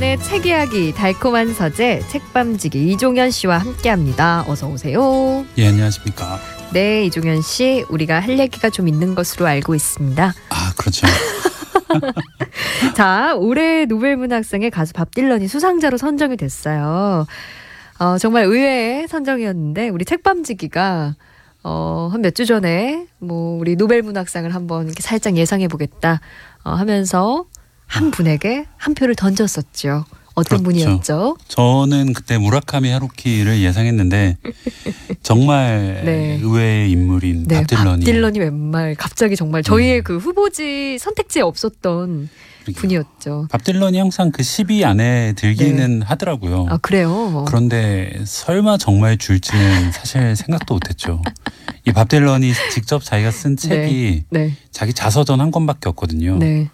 두 권의 책 이야기 달콤한 서재 책밤지기 이종현 씨와 함께합니다. 어서 오세요. 예, 안녕하십니까. 네, 이종현 씨, 우리가 할 얘기가 좀 있는 것으로 알고 있습니다. 아, 그렇죠. 자, 올해 노벨문학상의 가수 밥 딜런이 수상자로 선정이 됐어요. 어, 정말 의외의 선정이었는데 우리 책밤지기가 어, 한 몇 주 전에 뭐 우리 노벨문학상을 한번 이렇게 살짝 예상해 보겠다 어, 하면서 한 분에게 한 표를 던졌었죠. 어떤 그렇죠. 분이었죠? 저는 그때 무라카미 하루키를 예상했는데 정말 네. 의외의 인물인 네, 밥 딜런이 딜런이 웬말 갑자기 정말 저희의 그 후보지 선택지에 없었던 그러게요. 분이었죠. 밥 딜런이 항상 그 10위 안에 들기는 하더라고요. 아 그래요? 그런데 설마 정말 줄지는 사실 생각도 못했죠. 이 밥 딜런이 직접 자기가 쓴 책이 네, 자기 자서전 한 권밖에 없거든요. 네.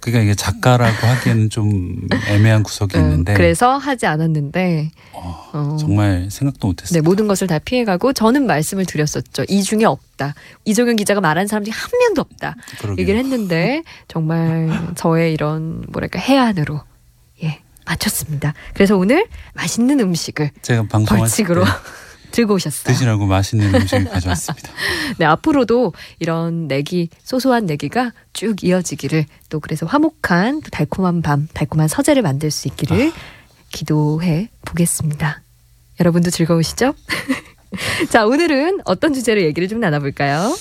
그러니까 이게 작가라고 하기에는 좀 애매한 구석이 음, 있는데 그래서 하지 않았는데 어, 어, 정말 생각도 못했어요. 네, 모든 것을 다 피해가고 저는 말씀을 드렸었죠. 이 중에 없다. 이종현 기자가 말한 사람 중에 한 명도 없다. 그러게요. 얘기를 했는데 정말 저의 이런 뭐랄까 해안으로 예 맞췄습니다. 그래서 오늘 맛있는 음식을 제가 방송할 벌칙으로 때 들고 오셨어요. 드시라고 맛있는 음식을 가져왔습니다. 네 앞으로도 이런 내기 소소한 내기가 쭉 이어지기를 또 그래서 화목한 또 달콤한 밤 달콤한 서재를 만들 수 있기를 기도해 보겠습니다. 여러분도 즐거우시죠? 자 오늘은 어떤 주제로 얘기를 좀 나눠볼까요?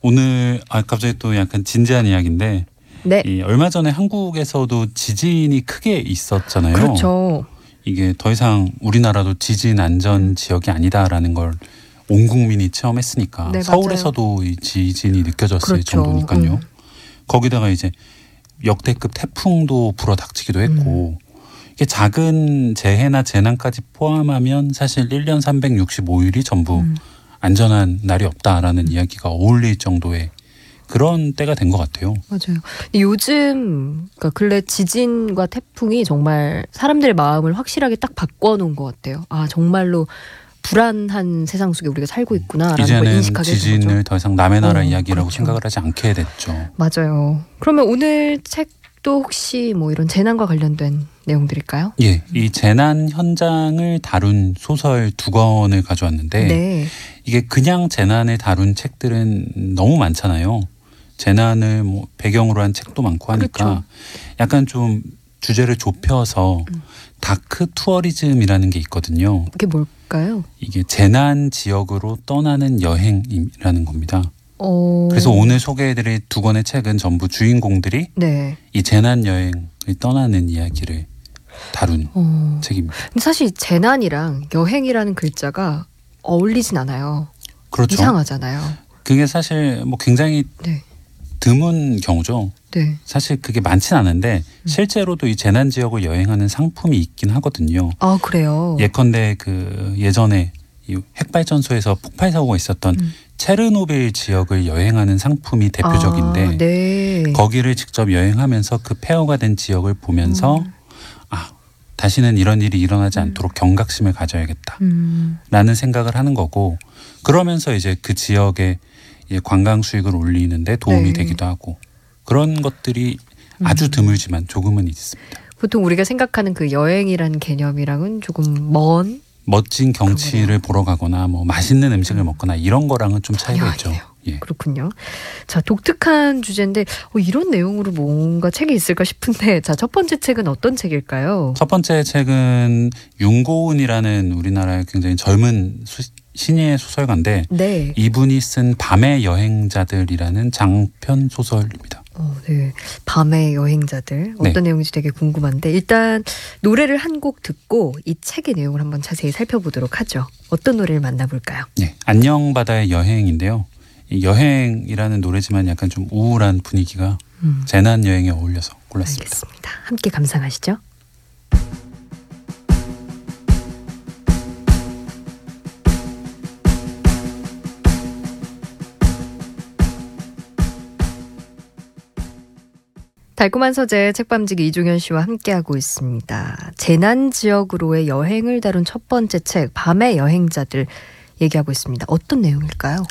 오늘 아 갑자기 또 약간 진지한 이야기인데 네 이 얼마 전에 한국에서도 지진이 크게 있었잖아요. 그렇죠. 이게 더 이상 우리나라도 지진 안전 지역이 아니다라는 걸 온 국민이 체험했으니까 네, 서울에서도 이 지진이 느껴졌을 그렇죠. 정도니까요. 음. 거기다가 이제 역대급 태풍도 불어닥치기도 했고 음. 이게 작은 재해나 재난까지 포함하면 사실 1년 365일이 전부 음. 안전한 날이 없다라는 이야기가 어울릴 정도의 그런 때가 된 것 같아요. 맞아요. 요즘 그러니까 근래 지진과 태풍이 정말 사람들의 마음을 확실하게 딱 바꿔놓은 것 같아요. 아 정말로 불안한 세상 속에 우리가 살고 있구나라는 걸 인식하게 된 거죠. 지진을 더 이상 남의 나라 어, 이야기라고 그렇죠. 생각을 하지 않게 됐죠. 맞아요. 그러면 오늘 책도 혹시 뭐 이런 재난과 관련된 내용들일까요? 예, 이 재난 현장을 다룬 소설 두 권을 가져왔는데 네. 이게 그냥 재난을 다룬 책들은 너무 많잖아요. 재난을 뭐 배경으로 한 책도 많고 하니까 그렇죠. 약간 좀 주제를 좁혀서 음. dark tourism이라는 게 있거든요. 이게 뭘까요? 이게 재난 지역으로 떠나는 여행이라는 겁니다. 어. 그래서 오늘 소개해드릴 두 권의 책은 전부 주인공들이 네. 이 재난 여행을 떠나는 이야기를 다룬 어. 책입니다. 근데 사실 재난이랑 여행이라는 글자가 어울리진 않아요. 그렇죠. 이상하잖아요. 그게 사실 뭐 굉장히 네. 드문 경우죠. 네. 사실 그게 많진 않은데 음. 실제로도 이 재난 지역을 여행하는 상품이 있긴 하거든요. 아 그래요. 예컨대 그 예전에 이 핵발전소에서 폭발 사고가 있었던 음. 체르노빌 지역을 여행하는 상품이 대표적인데 아, 네. 거기를 직접 여행하면서 그 폐허가 된 지역을 보면서 음. 아 다시는 이런 일이 일어나지 않도록 경각심을 가져야겠다라는 음. 생각을 하는 거고 그러면서 이제 그 지역의 관광 수익을 올리는데 도움이 네. 되기도 하고 그런 것들이 음. 아주 드물지만 조금은 있습니다. 보통 우리가 생각하는 그 여행이라는 개념이랑은 조금 먼 멋진 경치를 보러 가거나 뭐 맛있는 음식을 음. 먹거나 이런 거랑은 좀 차이가 있죠. 예. 그렇군요. 자, 독특한 주제인데 어, 이런 내용으로 뭔가 책이 있을까 싶은데 자, 첫 번째 책은 어떤 책일까요? 첫 번째 책은 윤고은이라는 우리나라의 굉장히 젊은 수, 신예 소설가인데 네. 이분이 쓴 밤의 여행자들이라는 장편 소설입니다. 어, 네. 밤의 여행자들 어떤 네. 내용인지 되게 궁금한데 일단 노래를 한 곡 듣고 이 책의 내용을 한번 자세히 살펴보도록 하죠. 어떤 노래를 만나볼까요? 네, 안녕 바다의 여행인데요. 이 여행이라는 노래지만 약간 좀 우울한 분위기가 음, 재난 여행에 어울려서 골랐습니다. 알겠습니다. 함께 감상하시죠. 달콤한 서재 책밤지기 이종현 씨와 함께하고 있습니다. 재난 지역으로의 여행을 다룬 첫 번째 책 밤의 여행자들 얘기하고 있습니다. 어떤 내용일까요?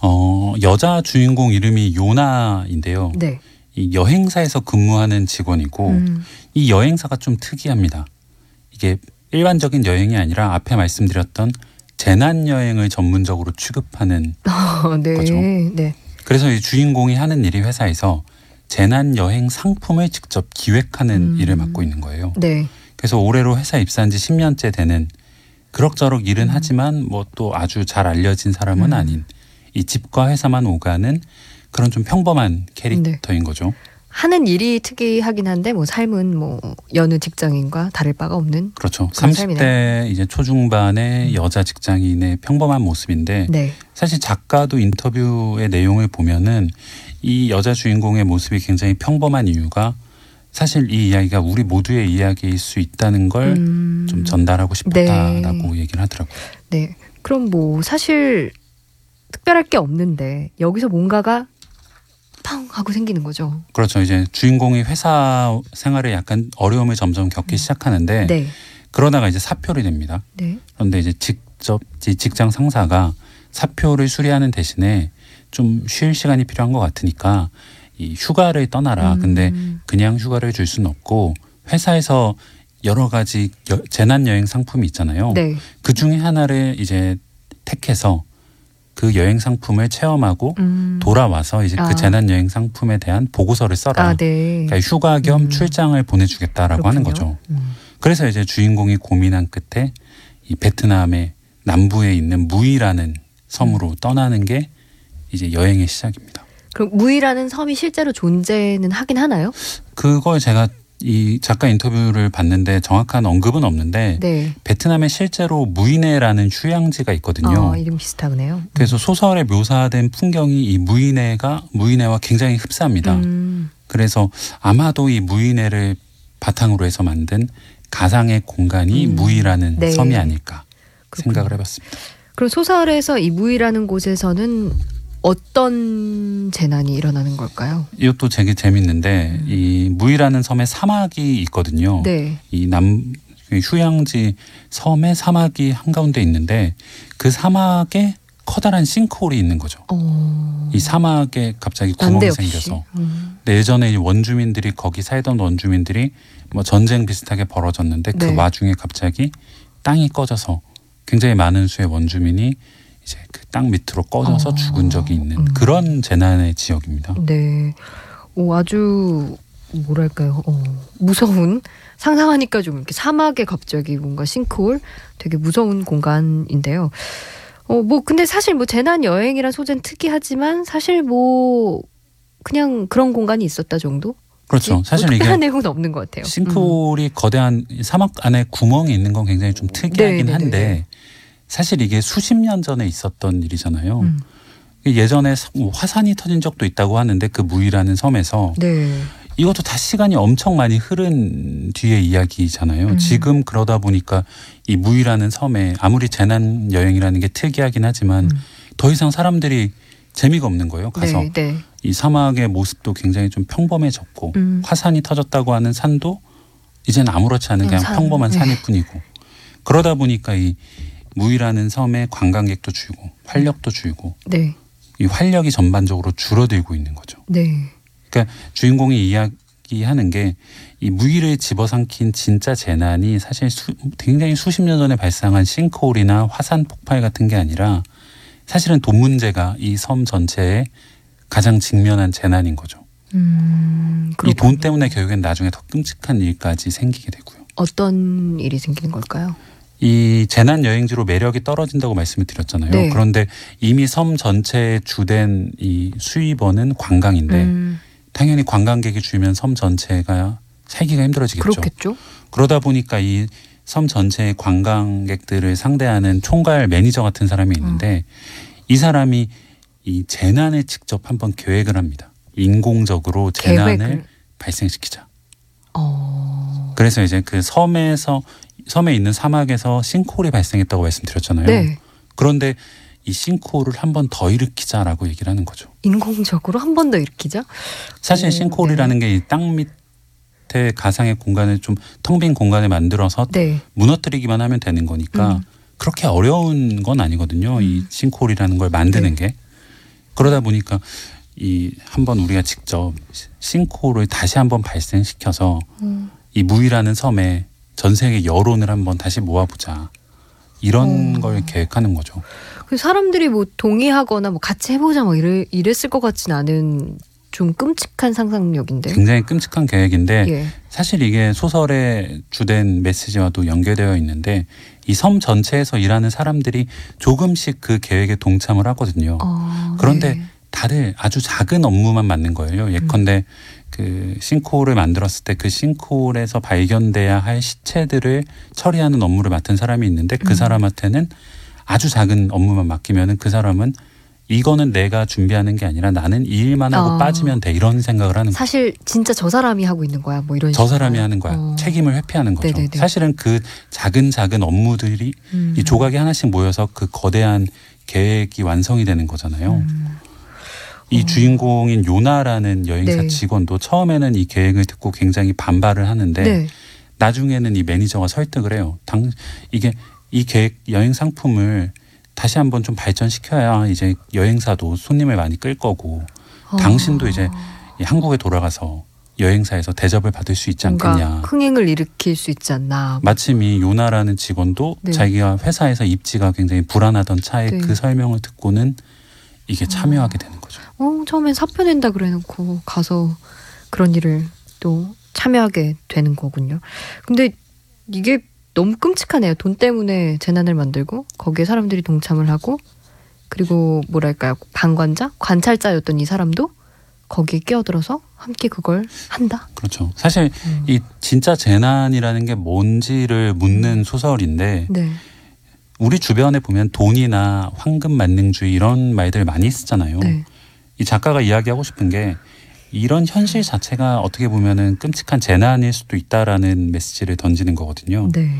어, 여자 주인공 이름이 요나인데요. 네. 이 여행사에서 근무하는 직원이고 음. 이 여행사가 좀 특이합니다. 이게 일반적인 여행이 아니라 앞에 말씀드렸던 재난 여행을 전문적으로 취급하는 어, 네. 거죠. 네. 그래서 이 주인공이 하는 일이 회사에서 재난 여행 상품을 직접 기획하는 음. 일을 맡고 있는 거예요. 네. 그래서 올해로 회사 입사한 지 10년째 되는 그럭저럭 일은 음. 하지만 뭐 또 아주 잘 알려진 사람은 음. 아닌 이 집과 회사만 오가는 그런 좀 평범한 캐릭터인 거죠. 하는 일이 특이하긴 한데 뭐 삶은 뭐 여느 직장인과 다를 바가 없는 그렇죠. 그런 30대 이제 초중반의 여자 직장인의 평범한 모습인데 네. 사실 작가도 인터뷰의 내용을 보면은 이 여자 주인공의 모습이 굉장히 평범한 이유가 사실 이 이야기가 우리 모두의 이야기일 수 있다는 걸좀 음, 전달하고 싶었다라고 얘기를 하더라고요. 네. 그럼 뭐 사실 특별할 게 없는데 여기서 뭔가가 팡 하고 생기는 거죠. 그렇죠. 이제 주인공이 회사 생활에 약간 어려움을 점점 겪기 시작하는데 네. 그러다가 이제 사표를 냅니다. 네. 그런데 이제 직접 이 직장 상사가 사표를 수리하는 대신에 좀 쉴 시간이 필요한 것 같으니까 이 휴가를 떠나라. 음, 근데 그냥 휴가를 줄 수는 없고 회사에서 여러 가지 여- 재난 여행 상품이 있잖아요. 네. 그 중에 하나를 이제 택해서 그 여행 상품을 체험하고 음. 돌아와서 이제 아. 그 재난 여행 상품에 대한 보고서를 써라. 아, 네. 그러니까 휴가 겸 음. 출장을 보내주겠다라고 하는 그렇군요. 거죠. 음. 그래서 이제 주인공이 고민한 끝에 이 베트남의 남부에 있는 무이라는 섬으로 떠나는 게 이제 여행의 시작입니다. 그럼 무이라는 섬이 실제로 존재는 하긴 하나요? 그걸 제가 이 작가 인터뷰를 봤는데 정확한 언급은 없는데 네. 베트남에 실제로 무이네라는 휴양지가 있거든요. 아, 이름 비슷하네요. 그래서 소설에 묘사된 풍경이 이 무이네가 무이네와 굉장히 흡사합니다. 음. 그래서 아마도 이 무이네를 바탕으로 해서 만든 가상의 공간이 음. 무이라는 네. 섬이 아닐까 그렇군요. 생각을 해봤습니다. 그럼 소설에서 이 무이라는 곳에서는 어떤 재난이 일어나는 걸까요? 이것도 되게 재밌는데 이 무이라는 섬에 사막이 있거든요. 음. 네. 이남 휴양지 섬에 사막이 한가운데 있는데 그 사막에 커다란 싱크홀이 있는 거죠. 어. 이 사막에 갑자기 구멍이. 생겨서 음. 예전에 이 원주민들이 거기 살던 원주민들이 뭐 전쟁 비슷하게 벌어졌는데 그 네. 와중에 갑자기 땅이 꺼져서 굉장히 많은 수의 원주민이 이제 그 땅 밑으로 꺼져서 어. 죽은 적이 있는 음. 그런 재난의 지역입니다. 네. 오, 아주 뭐랄까요? 어, 무서운 상상하니까 좀 이렇게 사막에 갑자기 뭔가 싱크홀 되게 무서운 공간인데요. 어, 뭐 근데 사실 뭐 재난 여행이란 소재는 특이하지만 사실 뭐 그냥 그런 공간이 있었다 정도? 그렇죠. 뭐 사실 이게 특별한 내용은 없는 것 같아요. 음. 싱크홀이 거대한 사막 안에 구멍이 있는 건 굉장히 좀 특이하긴 네, 네, 한데 네. 사실 이게 수십 년 전에 있었던 일이잖아요. 음. 예전에 사- 뭐 화산이 터진 적도 있다고 하는데 그 무이라는 섬에서 네. 이것도 다 시간이 엄청 많이 흐른 뒤의 이야기잖아요. 음. 지금 그러다 보니까 이 무이라는 섬에 아무리 재난 여행이라는 게 특이하긴 하지만 음. 더 이상 사람들이 재미가 없는 거예요. 가서 네, 네. 이 사막의 모습도 굉장히 좀 평범해졌고 음. 화산이 터졌다고 하는 산도 이제는 아무렇지 않은 그냥 그냥 산. 평범한 네. 산일 뿐이고 그러다 보니까 이 무이라는 섬에 관광객도 줄고 활력도 줄고 네. 이 활력이 전반적으로 줄어들고 있는 거죠. 네. 그러니까 주인공이 이야기하는 게 이 무기를 집어삼킨 진짜 재난이 사실 수, 굉장히 수십 년 전에 발생한 싱크홀이나 화산 폭발 같은 게 아니라 사실은 돈 문제가 이 섬 전체에 가장 직면한 재난인 거죠. 음. 이. 돈 때문에 결국엔 나중에 더 끔찍한 일까지 생기게 되고요. 어떤 일이 생기는 걸까요? 이 재난 여행지로 매력이 떨어진다고 말씀을 드렸잖아요. 네. 그런데 이미 섬 전체의 주된 이 수입원은 관광인데 음, 당연히 관광객이 줄면 섬 전체가 살기가 힘들어지겠죠. 그렇겠죠. 그러다 보니까 이 섬 전체의 관광객들을 상대하는 총괄 매니저 같은 사람이 있는데 이 사람이 이 재난을 직접 한번 계획을 합니다. 인공적으로 재난을 계획을. 발생시키자. 어. 그래서 이제 그 섬에서 섬에 있는 사막에서 싱크홀이 발생했다고 말씀드렸잖아요. 네. 그런데 이 싱크홀을 한 번 더 일으키자라고 얘기를 하는 거죠. 인공적으로 한 번 더 일으키자. 사실 오, 싱크홀이라는 게이땅 밑에 가상의 공간을 좀 텅 빈 공간을 만들어서 네. 무너뜨리기만 하면 되는 거니까 음. 그렇게 어려운 건 아니거든요. 이 음. 싱크홀이라는 걸 만드는 게 그러다 보니까 이 한 번 우리가 직접 싱크홀을 다시 한 번 발생시켜서 음. 이 무이라는 섬에 전 세계 여론을 한번 다시 모아보자 이런 어. 걸 계획하는 거죠. 그 사람들이 뭐 동의하거나 뭐 같이 해보자 뭐 이래, 이랬을 것 같진 않은 좀 끔찍한 상상력인데. 굉장히 끔찍한 계획인데 예. 사실 이게 소설의 주된 메시지와도 연계되어 있는데 이 섬 전체에서 일하는 사람들이 조금씩 그 계획에 동참을 하거든요. 어, 그런데 네. 다들 아주 작은 업무만 맡는 거예요. 예컨대 그 싱크홀을 만들었을 때 그 싱크홀에서 발견돼야 할 시체들을 처리하는 업무를 맡은 사람이 있는데 그 음. 사람한테는 아주 작은 업무만 맡기면은 그 사람은 이거는 내가 준비하는 게 아니라 나는 이 일만 하고 아. 빠지면 돼 이런 생각을 하는 거예요. 사실 진짜 저 사람이 하고 있는 거야. 뭐 이런 저 식으로. 사람이 하는 거야. 어. 책임을 회피하는 거죠. 네네네. 사실은 그 작은 작은 업무들이 음. 이 조각이 하나씩 모여서 그 거대한 계획이 완성이 되는 거잖아요. 음. 이 주인공인 요나라는 여행사 네. 직원도 처음에는 이 계획을 듣고 굉장히 반발을 하는데 네. 나중에는 이 매니저가 설득을 해요. 당 이게 이 계획 여행 상품을 다시 한번 좀 발전시켜야 이제 여행사도 손님을 많이 끌 거고 어. 당신도 이제 이 한국에 돌아가서 여행사에서 대접을 받을 수 있지 않겠냐. 흥행을 일으킬 수 있지 않나. 마침 이 요나라는 직원도 네. 자기가 회사에서 입지가 굉장히 불안하던 차에 네. 그 설명을 듣고는 이게 참여하게 되는 거죠. 어, 처음엔 사표 낸다 그래놓고 가서 그런 일을 또 참여하게 되는 거군요. 근데 이게 너무 끔찍하네요. 돈 때문에 재난을 만들고 거기에 사람들이 동참을 하고 그리고 뭐랄까요 방관자 관찰자였던 이 사람도 거기에 끼어들어서 함께 그걸 한다. 그렇죠. 사실 음. 이 진짜 재난이라는 게 뭔지를 묻는 소설인데 네, 우리 주변에 보면 돈이나 황금 만능주의 이런 말들 많이 쓰잖아요. 네, 이 작가가 이야기하고 싶은 게 이런 현실 자체가 어떻게 보면은 끔찍한 재난일 수도 있다라는 메시지를 던지는 거거든요. 네.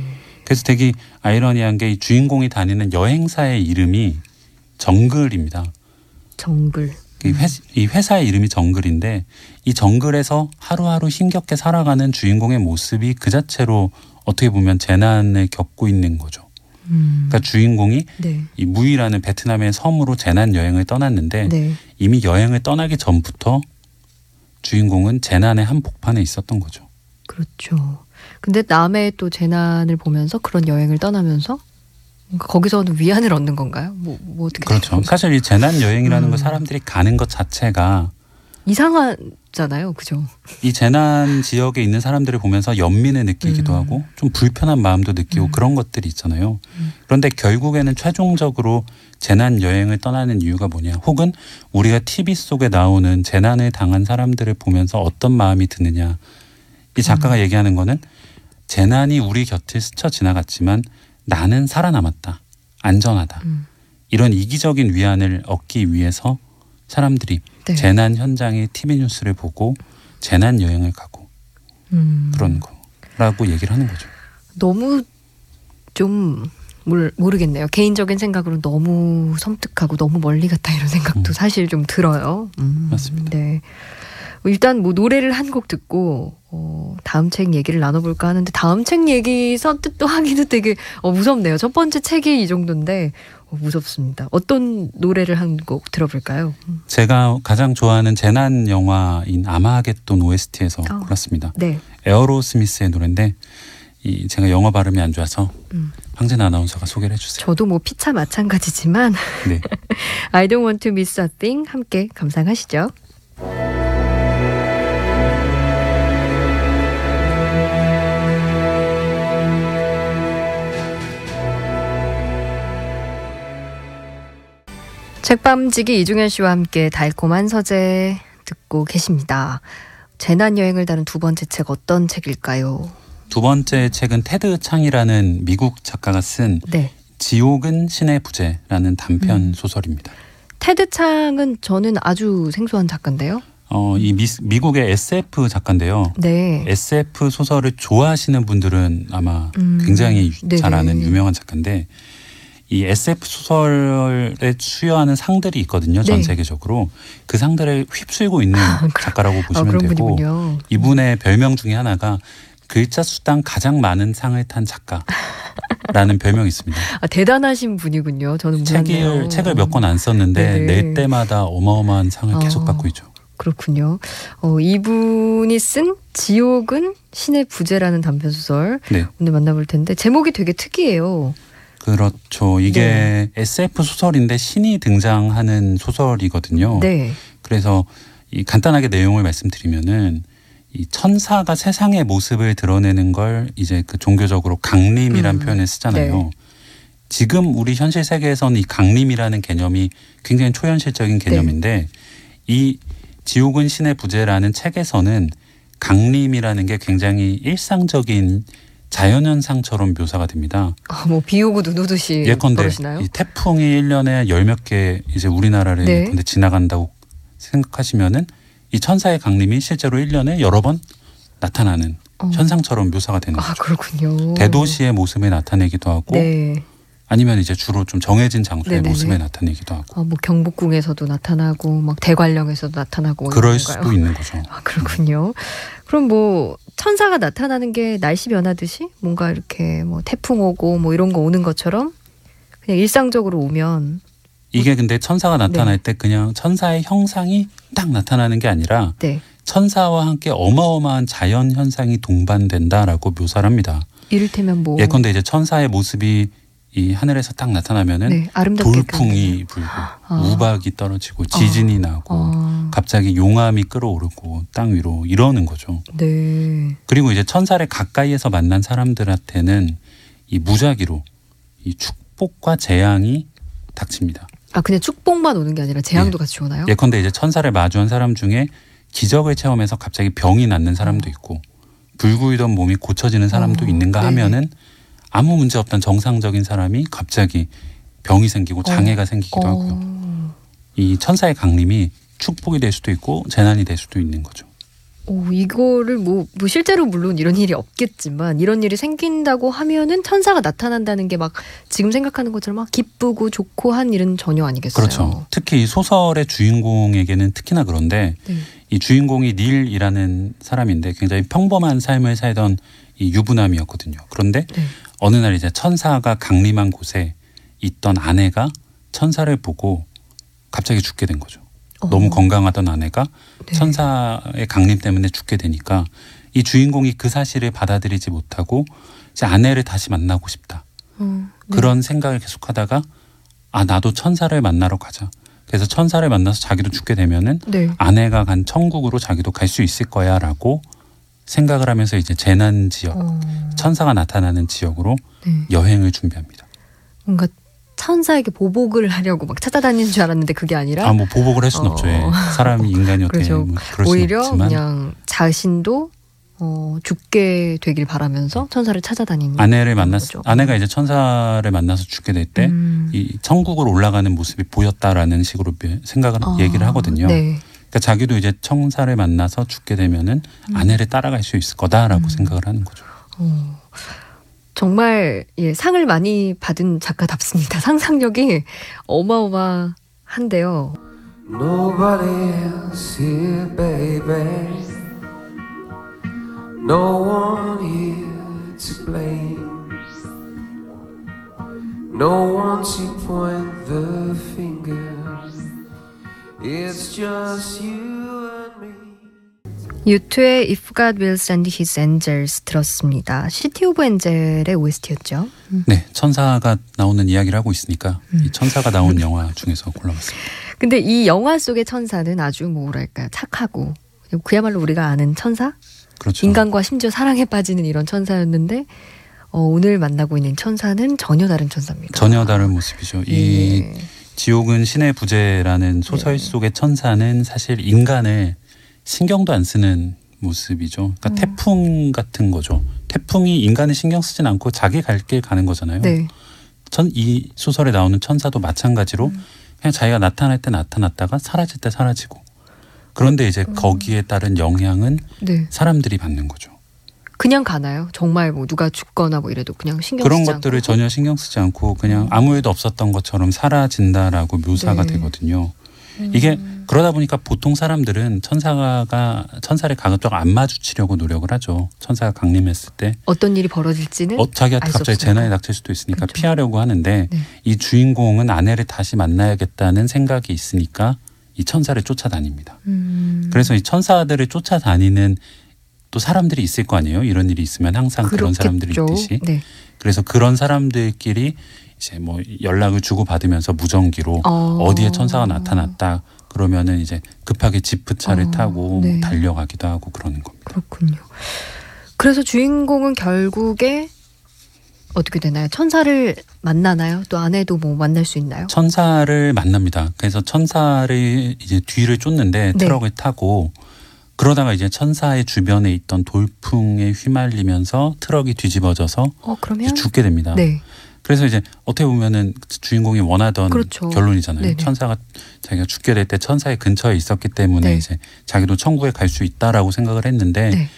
그래서 되게 아이러니한 게 이 주인공이 다니는 여행사의 이름이 정글입니다. 정글. 이, 회, 이 회사의 이름이 정글인데 이 정글에서 하루하루 힘겹게 살아가는 주인공의 모습이 그 자체로 어떻게 보면 재난을 겪고 있는 거죠. 음. 그러니까 주인공이 네, 이 무이라는 베트남의 섬으로 재난 여행을 떠났는데 네. 이미 여행을 떠나기 전부터 주인공은 재난의 한복판에 있었던 거죠. 그렇죠. 근데 남의 또 재난을 보면서 그런 여행을 떠나면서 뭔가 거기서는 위안을 얻는 건가요? 뭐, 뭐 어떻게 그렇죠. 사실 이 재난 여행이라는 음. 거 사람들이 가는 것 자체가 이상하잖아요, 그죠? 이 재난 지역에 있는 사람들을 보면서 연민을 느끼기도 음. 하고 좀 불편한 마음도 느끼고 음. 그런 것들이 있잖아요. 음. 그런데 결국에는 최종적으로 재난 여행을 떠나는 이유가 뭐냐? 혹은 우리가 TV 속에 나오는 재난을 당한 사람들을 보면서 어떤 마음이 드느냐? 이 작가가 얘기하는 거는 재난이 우리 곁을 스쳐 지나갔지만 나는 살아남았다. 안전하다. 음. 이런 이기적인 위안을 얻기 위해서 사람들이 네. 재난 현장의 TV 뉴스를 보고 재난 여행을 가고 음. 그런 거라고 얘기를 하는 거죠. 너무 좀 모르, 모르겠네요. 개인적인 생각으로 너무 섬뜩하고 너무 멀리 갔다 이런 생각도 음. 사실 좀 들어요. 음, 맞습니다. 네. 일단 뭐 노래를 한 곡 듣고 어, 다음 책 얘기를 나눠볼까 하는데 다음 책 얘기 선뜻 또 하기도 되게 어, 무섭네요. 첫 번째 책이 이 정도인데 어, 무섭습니다. 어떤 노래를 한 곡 들어볼까요? 음, 제가 가장 좋아하는 재난 영화인 아마겟돈 OST에서 어. 골랐습니다. 네. 에어로스미스의 노래인데 이 제가 영어 발음이 안 좋아서 음. 황진 아나운서가 소개를 해주세요. 저도 뭐 피차 마찬가지지만 네. I don't want to miss a thing 함께 감상하시죠. 책밤지기 이중현 씨와 함께 달콤한 서재 듣고 계십니다. 재난 여행을 다룬 두 번째 책 어떤 책일까요? 두 번째 책은 테드 창이라는 미국 작가가 쓴 네. 지옥은 신의 부재라는 단편 음. 소설입니다. 테드 창은 저는 아주 생소한 작가인데요. 어, 이 미, 미국의 SF 작가인데요. 네. SF 소설을 좋아하시는 분들은 아마 음, 굉장히 네네. 잘 아는 유명한 작가인데 이 SF 소설에 수여하는 상들이 있거든요. 전 네. 세계적으로 그 상들을 휩쓸고 있는 작가라고 아, 보시면 그런 되고 분이군요. 이분의 별명 중에 하나가 글자 수당 가장 많은 상을 탄 작가. 라는 별명이 있습니다. 아, 대단하신 분이군요. 저는 책을. 책을 몇 권 안 썼는데 네네. 낼 때마다 어마어마한 상을 계속 어. 받고 있죠. 그렇군요. 어, 이분이 쓴 지옥은 신의 부재라는 단편 소설 네. 오늘 만나볼 텐데 제목이 되게 특이해요. 그렇죠. 이게 네. SF 소설인데 신이 등장하는 소설이거든요. 네. 그래서 이 간단하게 내용을 말씀드리면은 이 천사가 세상의 모습을 드러내는 걸 이제 그 종교적으로 강림이란 음. 표현을 쓰잖아요. 네. 지금 우리 현실 세계에서는 이 강림이라는 개념이 굉장히 초현실적인 네. 개념인데 이 지옥은 신의 부재라는 책에서는 강림이라는 게 굉장히 일상적인 자연현상처럼 묘사가 됩니다. 아, 뭐 비 오고 눈 오듯이 예컨대 그러시나요? 이 태풍이 일년에 열 몇 개 이제 우리나라를 네. 예컨대 지나간다고 생각하시면은 이 천사의 강림이 실제로 일년에 여러 번 나타나는 어. 현상처럼 묘사가 되는 아 거죠. 그렇군요. 대도시의 모습에 나타내기도 하고 네. 아니면 이제 주로 좀 정해진 장소의 네네네. 모습에 나타내기도 하고 어, 뭐 경복궁에서도 나타나고 막 대관령에서도 나타나고 뭐 그럴? 수도 있는 거죠. 아 그렇군요. 그럼 뭐 천사가 나타나는 게 날씨 변하듯이 뭔가 이렇게 뭐 태풍 오고 뭐 이런 거 오는 것처럼 그냥 일상적으로 오면 이게 근데 천사가 나타날 네. 때 그냥 천사의 형상이 딱 나타나는 게 아니라 네 천사와 함께 어마어마한 자연 현상이 동반된다라고 묘사를 합니다. 이를테면 뭐 예컨대 이제 천사의 모습이 이 하늘에서 딱 나타나면은 네, 돌풍이 불고 우박이 떨어지고 지진이 나고 어, 갑자기 용암이 끌어오르고 땅 위로 이러는 거죠. 네. 그리고 이제 천사를 가까이에서 만난 사람들한테는 이 무작위로 이 축복과 재앙이 닥칩니다. 아 그냥 축복만 오는 게 아니라 재앙도 같이 오나요? 예컨대 이제 천사를 마주한 사람 중에 기적을 체험해서 갑자기 병이 낫는 사람도 있고 불구이던 몸이 고쳐지는 사람도 어, 있는가. 하면은 아무 문제 없던 정상적인 사람이 갑자기 병이 생기고 장애가 생기기도 하고요. 어. 이 천사의 강림이 축복이 될 수도 있고 재난이 될 수도 있는 거죠. 오, 이거를 뭐, 뭐 실제로 물론 이런 일이 없겠지만 이런 일이 생긴다고 하면은 천사가 나타난다는 게 막 지금 생각하는 것처럼 막 기쁘고 좋고 한 일은 전혀 아니겠어요. 그렇죠. 특히 이 소설의 주인공에게는 특히나 그런데 네. 이 주인공이 닐이라는 사람인데 굉장히 평범한 삶을 살던 이 유부남이었거든요. 그런데 네. 어느 날 이제 천사가 강림한 곳에 있던 아내가 천사를 보고 갑자기 죽게 된 거죠. 어. 너무 건강하던 아내가 네. 천사의 강림 때문에 죽게 되니까 이 주인공이 그 사실을 받아들이지 못하고 이제 아내를 다시 만나고 싶다. 어, 네. 그런 생각을 계속하다가 아 나도 천사를 만나러 가자. 그래서 천사를 만나서 자기도 죽게 되면은 네. 아내가 간 천국으로 자기도 갈 수 있을 거야라고 생각을 하면서 이제 재난 지역, 어, 천사가 나타나는 지역으로 네. 여행을 준비합니다. 뭔가 천사에게 보복을 하려고 막 찾아다니는 줄 알았는데 그게 아니라 아 뭐 보복을 할 수는 어. 없죠. 예. 사람이 인간이 어떻게 그렇죠. 뭐 그럴 오히려 없지만 그냥 자신도 어, 죽게 되길 바라면서 천사를 찾아다니는 아내를 만났 거죠. 아내가 이제 천사를 만나서 죽게 될 때이 음. 천국으로 올라가는 모습이 보였다라는 식으로 생각을 아, 얘기를 하거든요. 네. 그러니까 자기도 이제 천사를 만나서 죽게 되면은 음. 아내를 따라갈 수 있을 거다라고 음. 생각을 하는 거죠. 어, 정말 예, 상을 많이 받은 작가답습니다. 상상력이 어마어마한데요. Nobody else here, baby. No one here to blame. No one to point the finger. 유투의 If God Will Send His Angels 들었습니다. 시티 오브 엔젤의 OST였죠. 네, 천사가 나오는 이야기를 하고 있으니까 음. 이 천사가 나온 영화 중에서 골라봤습니다. 근데 이 영화 속의 천사는 아주 뭐랄까 착하고 그야말로 우리가 아는 천사? 그렇죠. 인간과 심지어 사랑에 빠지는 이런 천사였는데 어, 오늘 만나고 있는 천사는 전혀 다른 천사입니다. 전혀 다른 모습이죠. 이 예. 지옥은 신의 부재라는 소설 네. 속의 천사는 사실 인간을 신경도 안 쓰는 모습이죠. 그러니까 음. 태풍 같은 거죠. 태풍이 인간을 신경 쓰진 않고 자기 갈 길 가는 거잖아요. 네. 천, 이 소설에 나오는 천사도 마찬가지로 음. 그냥 자기가 나타날 때 나타났다가 사라질 때 사라지고 그런데 이제 음. 거기에 따른 영향은 네. 사람들이 받는 거죠. 그냥 가나요? 정말 뭐 누가 죽거나 뭐 이래도 그냥 신경 그런 쓰지 것들을 않고? 전혀 신경 쓰지 않고 그냥 아무 일도 없었던 것처럼 사라진다라고 묘사가 네. 되거든요. 이게 그러다 보니까 보통 사람들은 천사가 천사를 가급적 안 마주치려고 노력을 하죠. 천사가 강림했을 때 어떤 일이 벌어질지는 어, 자기한테 갑자기 없으니까. 재난이 닥칠 수도 있으니까 그렇죠. 피하려고 하는데 네. 이 주인공은 아내를 다시 만나야겠다는 생각이 있으니까 이 천사를 쫓아다닙니다. 음, 그래서 이 천사들을 쫓아다니는 또 사람들이 있을 거 아니에요. 이런 일이 있으면 항상 그런 사람들이 그렇겠죠. 있듯이. 네. 그래서 그런 사람들끼리 이제 뭐 연락을 주고 받으면서 무전기로 어. 어디에 천사가 나타났다 그러면은 이제 급하게 지프차를 어, 타고 네. 달려가기도 하고 그러는 겁니다. 그렇군요. 그래서 주인공은 결국에 어떻게 되나요? 천사를 만나나요? 또 아내도 뭐 만날 수 있나요? 천사를 만납니다. 그래서 천사를 이제 뒤를 쫓는데 네. 트럭을 타고 그러다가 이제 천사의 주변에 있던 돌풍에 휘말리면서 트럭이 뒤집어져서 어 죽게 됩니다. 네. 그래서 이제 어떻게 보면은 주인공이 원하던 그렇죠. 결론이잖아요. 네네. 천사가 자기가 죽게 될 때 천사의 근처에 있었기 때문에 네. 이제 자기도 천국에 갈 수 있다라고 생각을 했는데 네.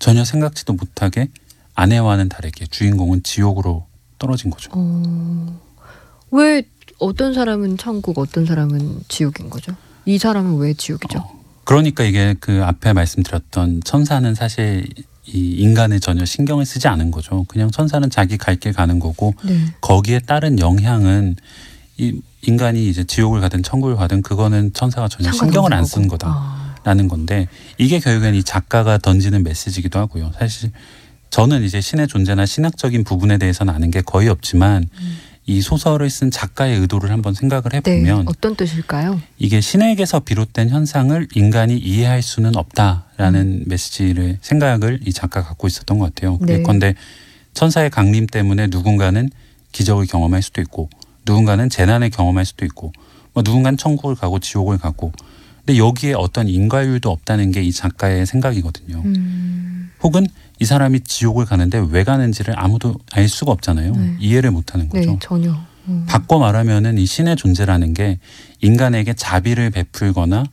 전혀 생각지도 못하게 아내와는 다르게 주인공은 지옥으로 떨어진 거죠. 어, 왜 어떤 사람은 천국, 어떤 사람은 지옥인 거죠? 이 사람은 왜 지옥이죠? 어, 그러니까 이게 그 앞에 말씀드렸던 천사는 사실 이 인간에 전혀 신경을 쓰지 않은 거죠. 그냥 천사는 자기 갈 길 가는 거고 네. 거기에 따른 영향은 이 인간이 이제 지옥을 가든 천국을 가든 그거는 천사가 전혀 신경을 안 쓴 거고. 거다. 아, 라는 건데 이게 결국엔 이 작가가 던지는 메시지이기도 하고요. 사실 저는 이제 신의 존재나 신학적인 부분에 대해서는 아는 게 거의 없지만 이 소설을 쓴 작가의 의도를 한번 생각을 네. 해보면 어떤 뜻일까요? 이게 신에게서 비롯된 현상을 인간이 이해할 수는 없다라는 메시지를 생각을 이 작가가 갖고 있었던 것 같아요. 네. 그런데 천사의 강림 때문에 누군가는 기적을 경험할 수도 있고 누군가는 재난을 경험할 수도 있고 뭐 누군가는 천국을 가고 지옥을 가고 근데 여기에 어떤 인과율도 없다는 게 이 작가의 생각이거든요. 음, 혹은 이 사람이 지옥을 가는데 왜 가는지를 아무도 알 수가 없잖아요. 네. 이해를 못하는 거죠. 네, 전혀. 음. 바꿔 말하면은 이 신의 존재라는 게 인간에게 자비를 베풀거나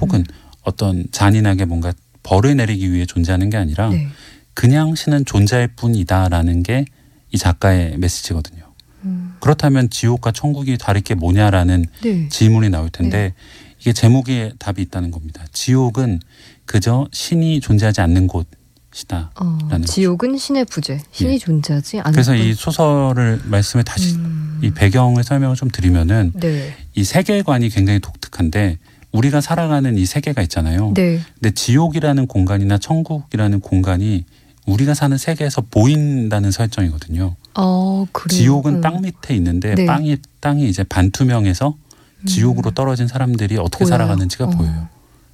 혹은 어떤 잔인하게 뭔가 벌을 내리기 위해 존재하는 게 아니라 네. 그냥 신은 존재할 뿐이다라는 게 이 작가의 메시지거든요. 음, 그렇다면 지옥과 천국이 다를 게 뭐냐라는 네. 질문이 나올 텐데 이게 제목에 답이 있다는 겁니다. 지옥은 그저 신이 존재하지 않는 곳 이다. 어, 라는 지옥은 신의 부재. 신이 예. 존재하지 않는 그래서 이 뿐. 소설을 말씀을 다시 음, 이 배경을 설명을 좀 드리면은 네. 이 세계관이 굉장히 독특한데 우리가 살아가는 이 세계가 있잖아요. 네. 근데 지옥이라는 공간이나 천국이라는 공간이 우리가 사는 세계에서 보인다는 설정이거든요. 어. 지옥은 음. 땅 밑에 있는데 네. 땅이 땅이 이제 반투명해서 지옥으로 떨어진 사람들이 어떻게 보여요. 살아가는지가 어. 보여요.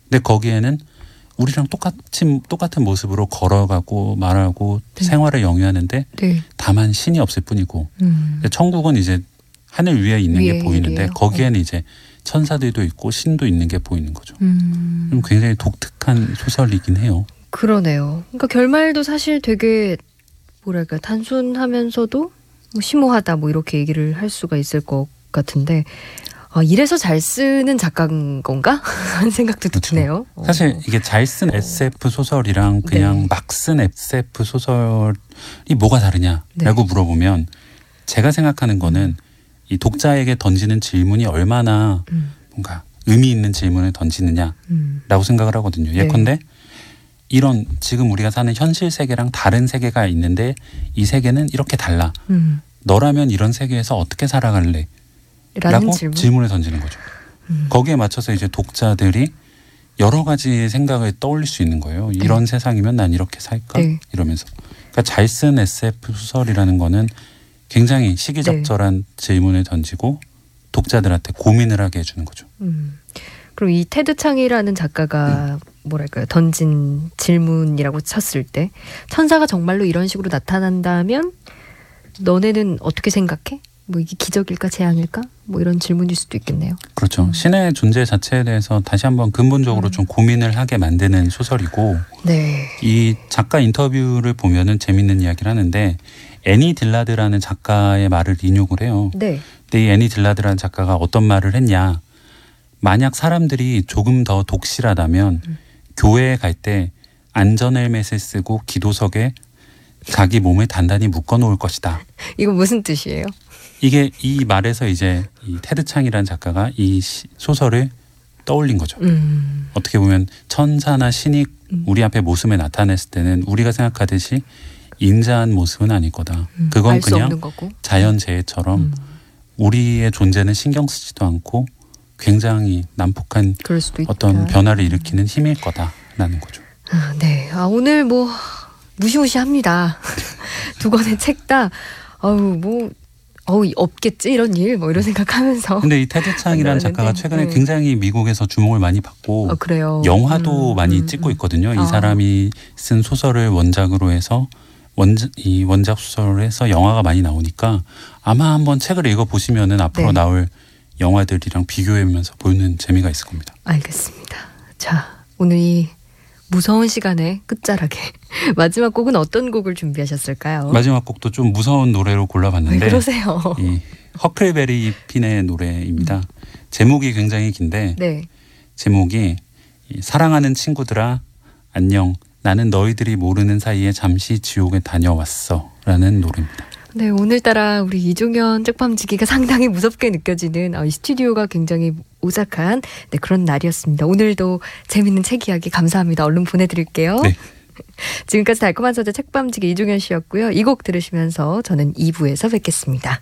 근데 거기에는 우리랑 똑같이 똑같은 모습으로 걸어가고 말하고 네. 생활을 영위하는데 네. 다만 신이 없을 뿐이고 음. 근데 천국은 이제 하늘 위에 있는 위에 게 보이는데 위에요. 네. 거기에는 이제 천사들도 있고 신도 있는 게 보이는 거죠. 음. 좀 굉장히 독특한 소설이긴 해요. 그러네요. 그러니까 결말도 사실 되게 뭐랄까 단순하면서도 뭐 심오하다 뭐 이렇게 얘기를 할 수가 있을 것 같은데 아, 이래서 잘 쓰는 작가인 건가 하는 생각도 그렇죠. 드네요. 사실 어. 이게 잘 쓴 SF 소설이랑 그냥 네. 막쓴 SF 소설이 뭐가 다르냐라고 네. 물어보면 제가 생각하는 거는 이 독자에게 던지는 질문이 얼마나 음, 뭔가 의미 있는 질문을 던지느냐라고 음, 생각을 하거든요. 네. 예컨대 이런 지금 우리가 사는 현실 세계랑 다른 세계가 있는데 이 세계는 이렇게 달라. 음. 너라면 이런 세계에서 어떻게 살아갈래? 라고 질문. 질문을 던지는 거죠. 음. 거기에 맞춰서 이제 독자들이 여러 가지 생각을 떠올릴 수 있는 거예요. 이런 세상이면 난 이렇게 살까? 네. 이러면서. 그러니까 잘 쓴 SF 소설이라는 거는 굉장히 시기적절한 네. 질문을 던지고 독자들한테 고민을 하게 해주는 거죠. 음. 그럼 이 테드 창이라는 작가가 뭐랄까요 던진 질문이라고 쳤을 때 천사가 정말로 이런 식으로 나타난다면 너네는 어떻게 생각해? 뭐 이게 기적일까 재앙일까? 뭐 이런 질문일 수도 있겠네요. 그렇죠. 신의 존재 자체에 대해서 다시 한번 근본적으로 음. 좀 고민을 하게 만드는 소설이고 네. 이 작가 인터뷰를 보면은 재밌는 이야기를 하는데 애니 딜라드라는 작가의 말을 인용을 해요. 네. 근데 이 애니 딜라드라는 작가가 어떤 말을 했냐. 만약 사람들이 조금 더 독실하다면 음. 교회에 갈 때 안전 헬멧을 쓰고 기도석에 자기 몸을 단단히 묶어 놓을 것이다. 이거 무슨 뜻이에요? 이게 이 말에서 이제 이 테드 창이라는 작가가 이 시- 소설을 떠올린 거죠. 음. 어떻게 보면 천사나 신이 우리 앞에 모습에 나타냈을 때는 우리가 생각하듯이 인자한 모습은 아닐 거다. 음. 그건 그냥. 자연재해처럼 음. 우리의 존재는 신경 쓰지도 않고 굉장히 난폭한. 어떤 변화를 일으키는 힘일 거다라는 거죠. 아, 네. 아, 오늘 뭐 무시무시합니다. 두 권의 책다 어우 뭐 어우 없겠지 이런 일 뭐 이런 생각하면서 근데 이 테드 창이라는 작가가 만나는데, 최근에 네. 굉장히 미국에서 주목을 많이 받고 어, 그래요. 영화도 음, 많이 음, 찍고 음. 있거든요. 이 아. 사람이 쓴 소설을 원작으로 해서 원작 이 원작 소설을 해서 영화가 많이 나오니까 아마 한번 책을 읽어 보시면은 앞으로 네. 나올 영화들이랑 비교하면서 보는 재미가 있을 겁니다. 알겠습니다. 자, 오늘 이 무서운 시간의 끝자락에 마지막 곡은 어떤 곡을 준비하셨을까요? 마지막 곡도 좀 무서운 노래로 왜 골라봤는데 그러세요? 이 허클베리 핀의 노래입니다. 제목이 굉장히 긴데 네. 제목이 이 사랑하는 친구들아 안녕 나는 너희들이 모르는 사이에 잠시 지옥에 다녀왔어라는 노래입니다. 네, 오늘따라 우리 이종현 쪽밤지기가 상당히 무섭게 느껴지는 어, 이 스튜디오가 굉장히 오싹한 네, 그런 날이었습니다. 오늘도 재밌는 책 이야기 감사합니다. 얼른 보내드릴게요. 네. 지금까지 달콤한 서재 책밤지기 이종현 씨였고요. 이 곡 들으시면서 저는 2부에서 뵙겠습니다.